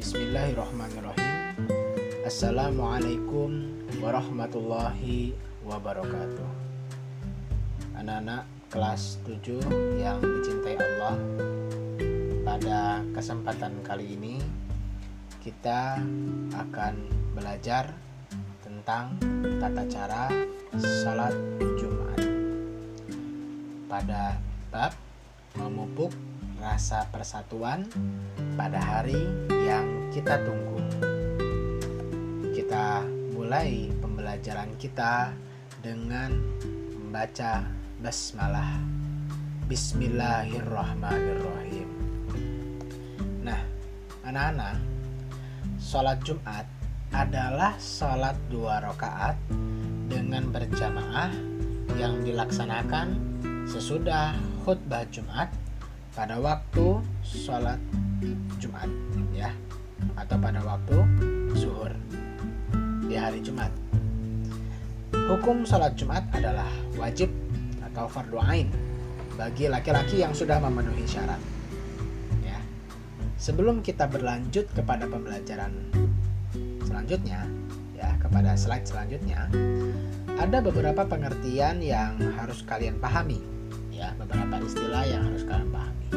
Bismillahirrahmanirrahim. Assalamualaikum warahmatullahi wabarakatuh. Anak-anak kelas 7 yang dicintai Allah Pada kesempatan kali ini Kita akan belajar tentang tata cara salat Jumat. Pada bab memupuk rasa persatuan pada hari kita tunggu. Kita mulai pembelajaran kita dengan membaca basmalah. Bismillahirrahmanirrahim. Nah, anak-anak, sholat Jumat adalah sholat dua rakaat dengan berjamaah yang dilaksanakan sesudah khutbah Jumat pada waktu sholat Jumat ya atau pada waktu zuhur di hari Jumat. Hukum sholat Jumat adalah wajib atau fardu ain bagi laki-laki yang sudah memenuhi syarat. Ya. Sebelum kita berlanjut kepada pembelajaran selanjutnya, ya kepada slide selanjutnya, ada beberapa pengertian yang harus kalian pahami ya beberapa istilah yang harus kalian pahami.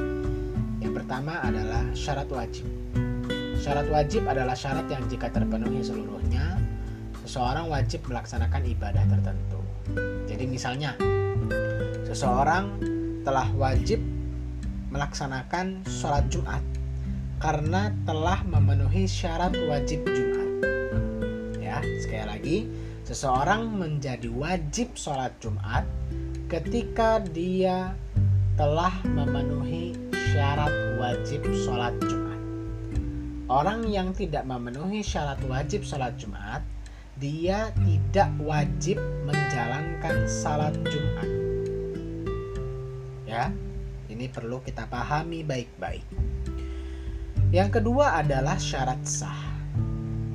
Yang pertama adalah syarat wajib. Syarat wajib adalah syarat yang jika terpenuhi seluruhnya, seseorang wajib melaksanakan ibadah tertentu. Jadi misalnya, seseorang telah wajib melaksanakan sholat Jumat karena telah memenuhi syarat wajib Jumat. Ya, sekali lagi, seseorang menjadi wajib sholat Jumat ketika dia telah memenuhi syarat wajib sholat Jumat. Orang yang tidak memenuhi syarat wajib sholat Jumat, dia tidak wajib menjalankan salat Jumat. Ya, ini perlu kita pahami baik-baik. Yang kedua adalah syarat sah.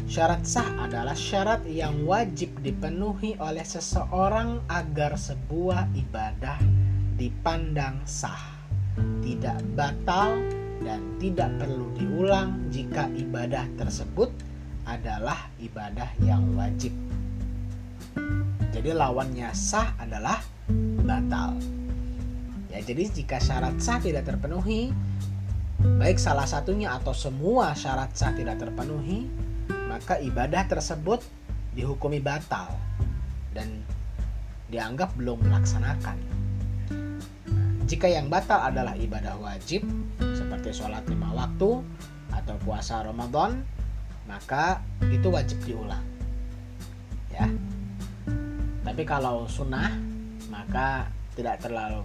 Syarat sah adalah syarat yang wajib dipenuhi oleh seseorang agar sebuah ibadah dipandang sah, tidak batal, dan tidak perlu diulang jika ibadah tersebut adalah ibadah yang wajib. Jadi lawannya sah adalah batal. Ya, jadi jika syarat sah tidak terpenuhi, baik salah satunya atau semua syarat sah tidak terpenuhi, maka ibadah tersebut dihukumi batal dan dianggap belum melaksanakan. Jika yang batal adalah ibadah wajib seperti sholat lima waktu atau puasa Ramadan, maka itu wajib diulang. Ya. Tapi kalau sunnah, maka tidak terlalu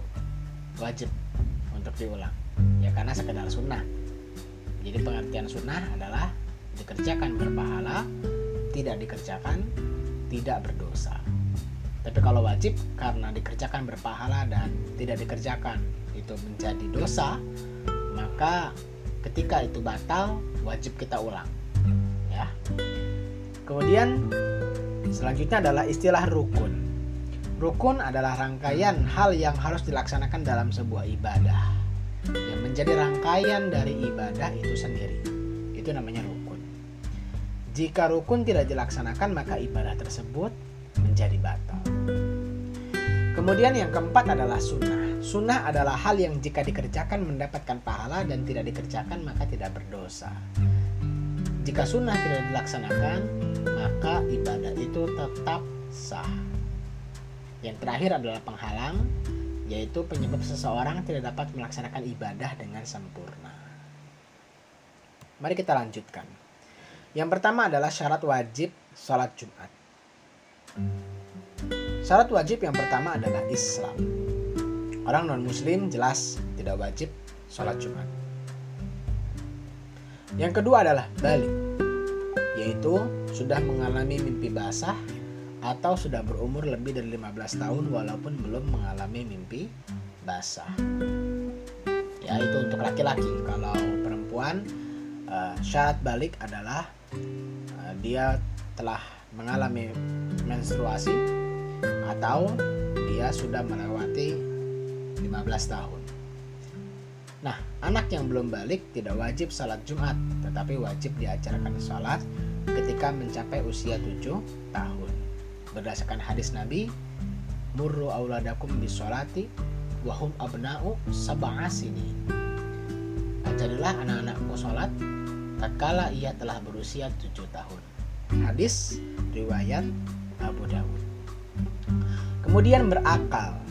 wajib untuk diulang. Ya karena sekedar sunnah. Jadi pengertian sunnah adalah dikerjakan berpahala, tidak dikerjakan tidak berdosa. Tapi kalau wajib karena dikerjakan berpahala dan tidak dikerjakan itu menjadi dosa, maka ketika itu batal wajib kita ulang. Ya. Kemudian selanjutnya adalah istilah rukun. Rukun adalah rangkaian hal yang harus dilaksanakan dalam sebuah ibadah. Yang menjadi rangkaian dari ibadah itu sendiri. Itu namanya rukun. Jika rukun tidak dilaksanakan, maka ibadah tersebut menjadi batal. Kemudian yang keempat adalah sunnah. Sunnah adalah hal yang jika dikerjakan mendapatkan pahala dan tidak dikerjakan maka tidak berdosa. Jika sunnah tidak dilaksanakan, maka ibadah itu tetap sah. Yang terakhir adalah penghalang, yaitu penyebab seseorang tidak dapat melaksanakan ibadah dengan sempurna. Mari kita lanjutkan. Yang pertama adalah syarat wajib sholat Jumat. Syarat wajib yang pertama adalah Islam. Orang non-muslim jelas tidak wajib sholat Jumat. Yang kedua adalah balik, yaitu sudah mengalami mimpi basah atau sudah berumur lebih dari 15 tahun walaupun belum mengalami mimpi basah. Ya itu untuk laki-laki. Kalau perempuan uh, syarat balik adalah uh, dia telah mengalami menstruasi atau dia sudah melewati 15 tahun. Nah, anak yang belum balik tidak wajib salat Jumat, tetapi wajib diajarkan salat ketika mencapai usia 7 tahun. Berdasarkan hadis Nabi, murru auladakum bisolati wahum abna'u sab'a sini. Ajarilah anak-anakku salat tatkala ia telah berusia 7 tahun. Hadis riwayat Abu Dawud. Kemudian berakal.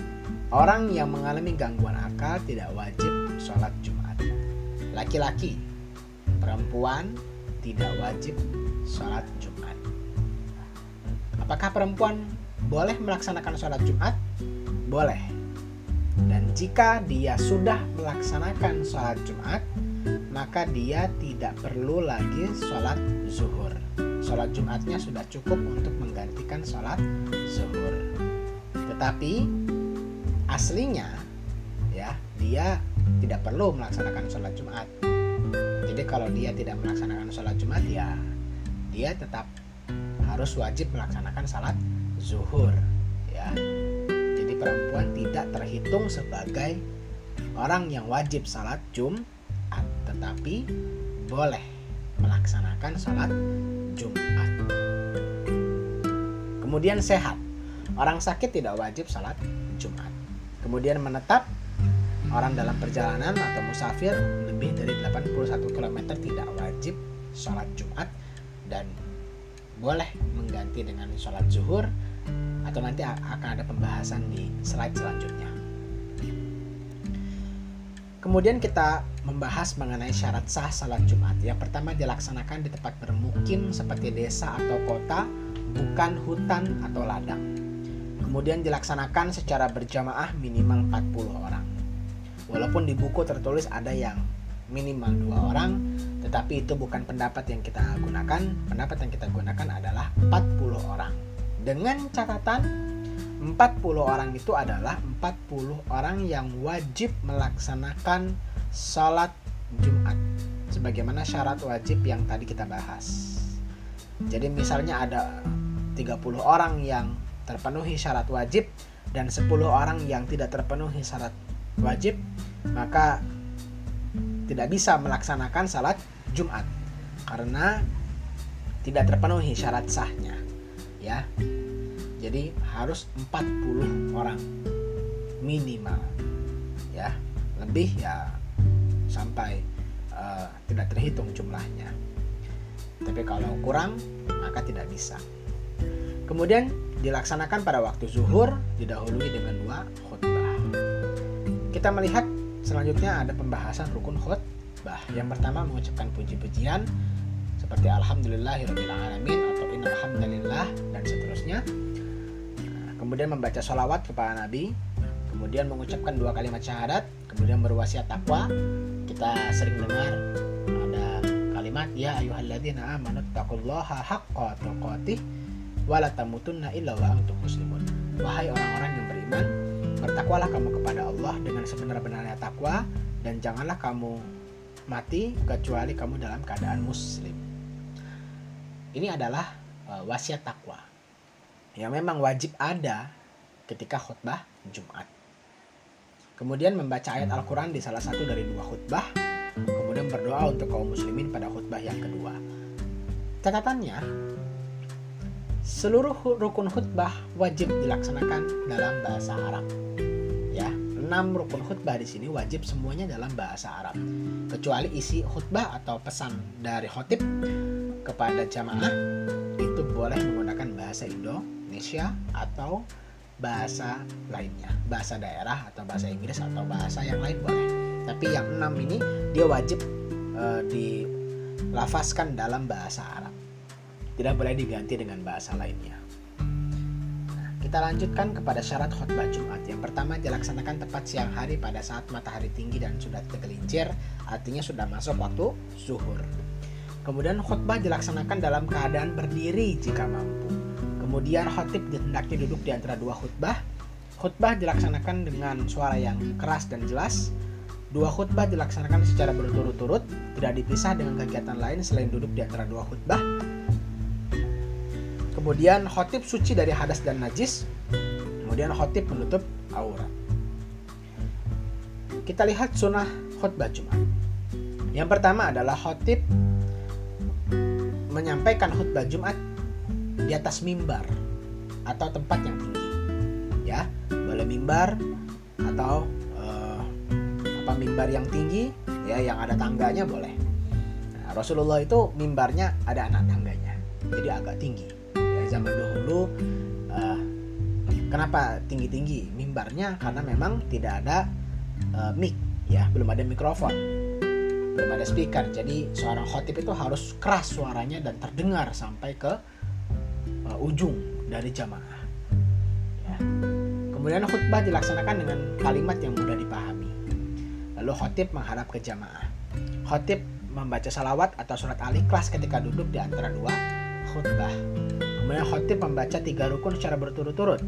Orang yang mengalami gangguan akal tidak wajib sholat Jumat. Laki-laki, perempuan tidak wajib sholat Jumat. Apakah perempuan boleh melaksanakan sholat Jumat? Boleh. Dan jika dia sudah melaksanakan sholat Jumat, maka dia tidak perlu lagi sholat zuhur. Sholat Jumatnya sudah cukup untuk menggantikan sholat zuhur. Tetapi aslinya ya dia tidak perlu melaksanakan sholat Jumat. Jadi kalau dia tidak melaksanakan sholat Jumat ya dia tetap harus wajib melaksanakan sholat zuhur ya. Jadi perempuan tidak terhitung sebagai orang yang wajib sholat Jumat tetapi boleh melaksanakan sholat Jumat. Kemudian sehat. Orang sakit tidak wajib sholat Jumat. Kemudian menetap orang dalam perjalanan atau musafir lebih dari 81 km tidak wajib sholat Jumat dan boleh mengganti dengan sholat zuhur atau nanti akan ada pembahasan di slide selanjutnya. Kemudian kita membahas mengenai syarat sah salat Jumat. Yang pertama dilaksanakan di tempat bermukim seperti desa atau kota, bukan hutan atau ladang. Kemudian dilaksanakan secara berjamaah minimal 40 orang. Walaupun di buku tertulis ada yang minimal dua orang, tetapi itu bukan pendapat yang kita gunakan. Pendapat yang kita gunakan adalah 40 orang. Dengan catatan 40 orang itu adalah 40 orang yang wajib melaksanakan salat Jumat sebagaimana syarat wajib yang tadi kita bahas. Jadi misalnya ada 30 orang yang terpenuhi syarat wajib dan 10 orang yang tidak terpenuhi syarat wajib, maka tidak bisa melaksanakan salat Jumat karena tidak terpenuhi syarat sahnya. Ya. Jadi harus 40 orang minimal ya. Lebih ya sampai uh, tidak terhitung jumlahnya. Tapi kalau kurang maka tidak bisa. Kemudian dilaksanakan pada waktu zuhur didahului dengan dua khutbah. Kita melihat selanjutnya ada pembahasan rukun khutbah. Yang pertama mengucapkan puji-pujian seperti alhamdulillahirobbilalamin atau innalhamdulillah dan seterusnya. Kemudian membaca sholawat kepada Nabi, kemudian mengucapkan dua kalimat syahadat, kemudian berwasiat takwa. Kita sering dengar ada kalimat ya ayyuhalladzina amanu taqullaha haqqa tuqatih wa la tamutunna illa wa antum muslimun. Wahai orang-orang yang beriman, bertakwalah kamu kepada Allah dengan sebenar-benarnya takwa dan janganlah kamu mati kecuali kamu dalam keadaan muslim. Ini adalah uh, wasiat takwa yang memang wajib ada ketika khutbah Jumat. Kemudian membaca ayat Al-Quran di salah satu dari dua khutbah, kemudian berdoa untuk kaum muslimin pada khutbah yang kedua. Catatannya, seluruh rukun khutbah wajib dilaksanakan dalam bahasa Arab. Ya, enam rukun khutbah di sini wajib semuanya dalam bahasa Arab, kecuali isi khutbah atau pesan dari khotib kepada jamaah itu boleh menggunakan bahasa Indo Indonesia atau bahasa lainnya. Bahasa daerah atau bahasa Inggris atau bahasa yang lain boleh. Tapi yang enam ini dia wajib e, dilafaskan dalam bahasa Arab tidak boleh diganti dengan bahasa lainnya nah, kita lanjutkan kepada syarat khutbah Jumat yang pertama dilaksanakan tepat siang hari pada saat matahari tinggi dan sudah tergelincir artinya sudah masuk waktu zuhur kemudian khutbah dilaksanakan dalam keadaan berdiri jika mampu Kemudian khotib hendaknya duduk di antara dua khutbah. Khutbah dilaksanakan dengan suara yang keras dan jelas. Dua khutbah dilaksanakan secara berturut-turut, tidak dipisah dengan kegiatan lain selain duduk di antara dua khutbah. Kemudian khotib suci dari hadas dan najis. Kemudian khotib menutup aurat. Kita lihat sunnah khutbah Jumat. Yang pertama adalah khotib menyampaikan khutbah Jumat di atas mimbar atau tempat yang tinggi. Ya, boleh mimbar atau uh, apa mimbar yang tinggi ya yang ada tangganya boleh. Nah, Rasulullah itu mimbarnya ada anak tangganya. Jadi agak tinggi. Zaman dahulu uh, kenapa tinggi-tinggi? Mimbarnya karena memang tidak ada uh, mic ya, belum ada mikrofon belum ada speaker. Jadi seorang khotib itu harus keras suaranya dan terdengar sampai ke uh, ujung dari jamaah. Ya. kemudian khutbah dilaksanakan dengan kalimat yang mudah dipahami. Lalu khotib menghadap ke jamaah. Khotib membaca salawat atau surat al-ikhlas ketika duduk di antara dua khutbah kemudian khotib membaca tiga rukun secara berturut-turut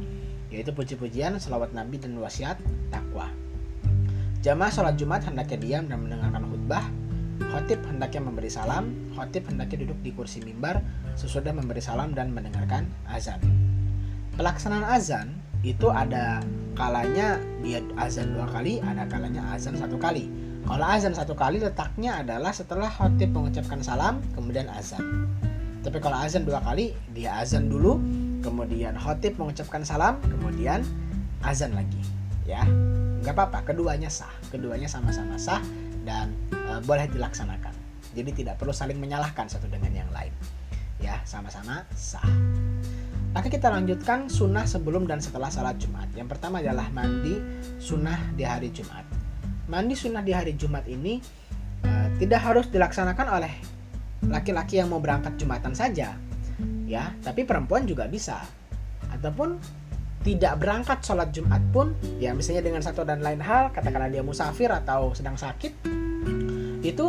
yaitu puji-pujian, salawat nabi dan wasiat takwa Jamaah sholat Jumat hendaknya diam dan mendengarkan khutbah. Khotib hendaknya memberi salam. Khotib hendaknya duduk di kursi mimbar sesudah memberi salam dan mendengarkan azan. Pelaksanaan azan itu ada kalanya dia azan dua kali, ada kalanya azan satu kali. Kalau azan satu kali letaknya adalah setelah khotib mengucapkan salam, kemudian azan. Tapi kalau azan dua kali, dia azan dulu, kemudian khotib mengucapkan salam, kemudian azan lagi. Ya, nggak apa-apa keduanya sah keduanya sama-sama sah dan e, boleh dilaksanakan. Jadi tidak perlu saling menyalahkan satu dengan yang lain ya sama-sama sah. Maka kita lanjutkan sunnah sebelum dan setelah salat Jumat. Yang pertama adalah mandi sunnah di hari Jumat. Mandi sunnah di hari Jumat ini e, tidak harus dilaksanakan oleh laki-laki yang mau berangkat Jumatan saja ya. Tapi perempuan juga bisa. Ataupun tidak berangkat sholat Jumat pun ya misalnya dengan satu dan lain hal katakanlah dia musafir atau sedang sakit itu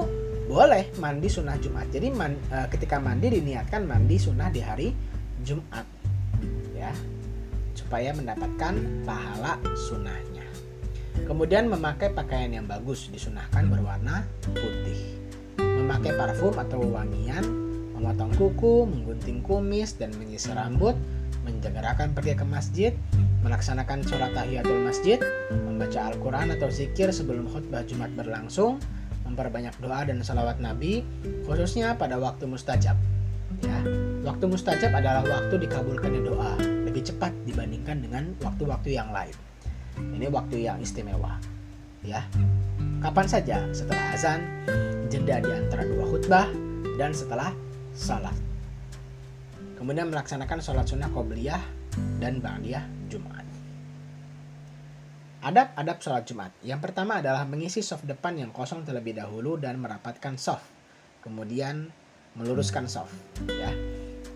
boleh mandi sunnah Jumat. Jadi man, e, ketika mandi diniatkan mandi sunnah di hari Jumat ya. Supaya mendapatkan pahala sunnahnya. Kemudian memakai pakaian yang bagus disunahkan berwarna putih memakai parfum atau wangian memotong kuku menggunting kumis dan menyisir rambut menjegarakan pergi ke masjid, melaksanakan sholat tahiyatul masjid, membaca Al-Quran atau zikir sebelum khutbah Jumat berlangsung, memperbanyak doa dan salawat Nabi, khususnya pada waktu mustajab. Ya, waktu mustajab adalah waktu dikabulkannya doa, lebih cepat dibandingkan dengan waktu-waktu yang lain. Ini waktu yang istimewa. Ya, kapan saja setelah azan, jeda di antara dua khutbah, dan setelah salat kemudian melaksanakan sholat sunnah qobliyah dan ba'diyah Jumat. Adab-adab sholat Jumat. Yang pertama adalah mengisi soft depan yang kosong terlebih dahulu dan merapatkan soft. Kemudian meluruskan soft. Ya.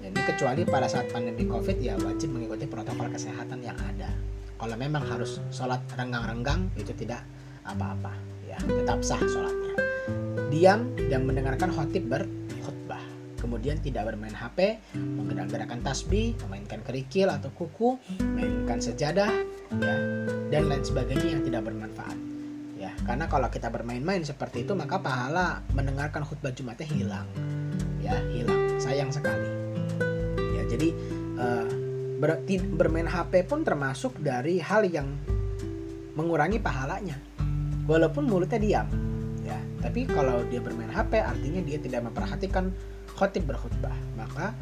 Jadi kecuali pada saat pandemi COVID ya wajib mengikuti protokol kesehatan yang ada. Kalau memang harus sholat renggang-renggang itu tidak apa-apa. Ya, tetap sah sholatnya. Diam dan mendengarkan khotib ber kemudian tidak bermain HP, menggerak-gerakan tasbih, memainkan kerikil atau kuku, memainkan sejadah, ya, dan lain sebagainya yang tidak bermanfaat. Ya, karena kalau kita bermain-main seperti itu maka pahala mendengarkan khutbah Jumatnya hilang. Ya, hilang. Sayang sekali. Ya, jadi uh, ber, bermain HP pun termasuk dari hal yang mengurangi pahalanya. Walaupun mulutnya diam. Tapi kalau dia bermain HP artinya dia tidak memperhatikan khotib berkhutbah. Maka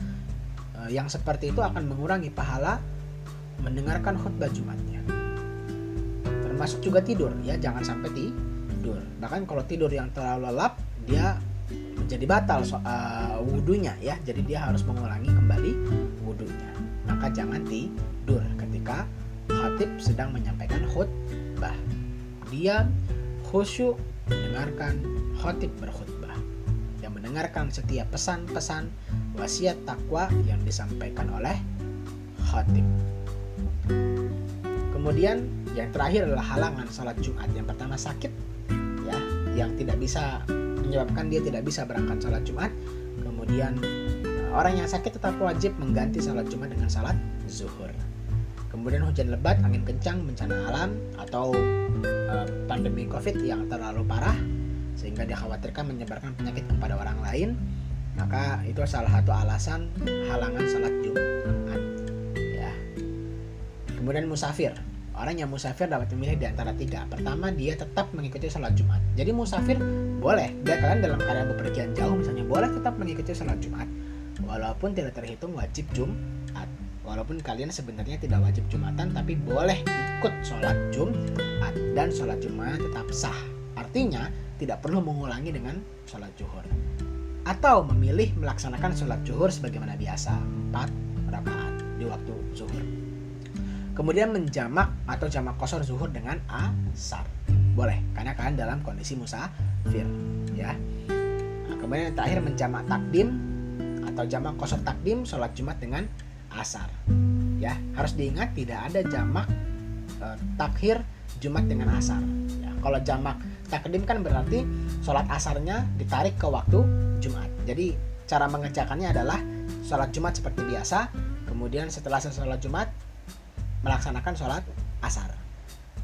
e, yang seperti itu akan mengurangi pahala mendengarkan khutbah Jumatnya. Termasuk juga tidur ya. Jangan sampai tidur. Bahkan kalau tidur yang terlalu lelap dia menjadi batal so, uh, wudhunya ya. Jadi dia harus mengulangi kembali wudhunya maka jangan tidur ketika khatib sedang menyampaikan khutbah. Dia khusyuk mendengarkan khatib berkhutbah mendengarkan setiap pesan-pesan wasiat takwa yang disampaikan oleh khatib. Kemudian yang terakhir adalah halangan sholat Jumat. Yang pertama sakit, ya, yang tidak bisa menyebabkan dia tidak bisa berangkat sholat Jumat. Kemudian orang yang sakit tetap wajib mengganti sholat Jumat dengan sholat zuhur. Kemudian hujan lebat, angin kencang, bencana alam atau uh, pandemi COVID yang terlalu parah sehingga dikhawatirkan menyebarkan penyakit kepada orang lain maka itu salah satu alasan halangan salat Jumat ya kemudian musafir orang yang musafir dapat memilih di antara tiga. Pertama, dia tetap mengikuti sholat Jumat. Jadi musafir boleh, dia kalian dalam keadaan bepergian jauh misalnya boleh tetap mengikuti sholat Jumat, walaupun tidak terhitung wajib Jumat. Walaupun kalian sebenarnya tidak wajib Jumatan, tapi boleh ikut sholat Jumat dan sholat Jumat tetap sah. Artinya tidak perlu mengulangi dengan sholat zuhur. Atau memilih melaksanakan sholat zuhur sebagaimana biasa, 4 rakaat di waktu zuhur kemudian menjamak atau jamak kosor zuhur dengan asar boleh karena kalian dalam kondisi musafir ya nah, kemudian yang terakhir menjamak takdim atau jamak kosor takdim sholat jumat dengan asar ya harus diingat tidak ada jamak eh, takhir jumat dengan asar ya, kalau jamak takdim kan berarti sholat asarnya ditarik ke waktu jumat jadi cara mengerjakannya adalah sholat jumat seperti biasa kemudian setelah sholat jumat melaksanakan sholat asar.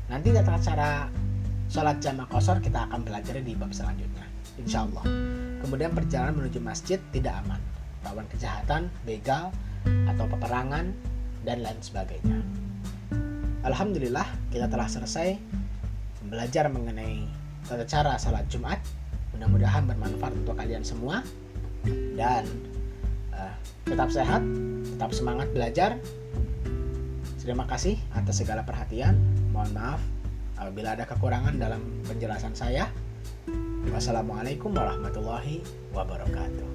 Nanti tata cara sholat jamaah kosor kita akan belajar di bab selanjutnya, insya Allah. Kemudian perjalanan menuju masjid tidak aman, rawan kejahatan, begal, atau peperangan, dan lain sebagainya. Alhamdulillah kita telah selesai belajar mengenai tata cara sholat Jumat. Mudah-mudahan bermanfaat untuk kalian semua dan uh, tetap sehat, tetap semangat belajar, Terima kasih atas segala perhatian. Mohon maaf apabila ada kekurangan dalam penjelasan saya. Wassalamualaikum warahmatullahi wabarakatuh.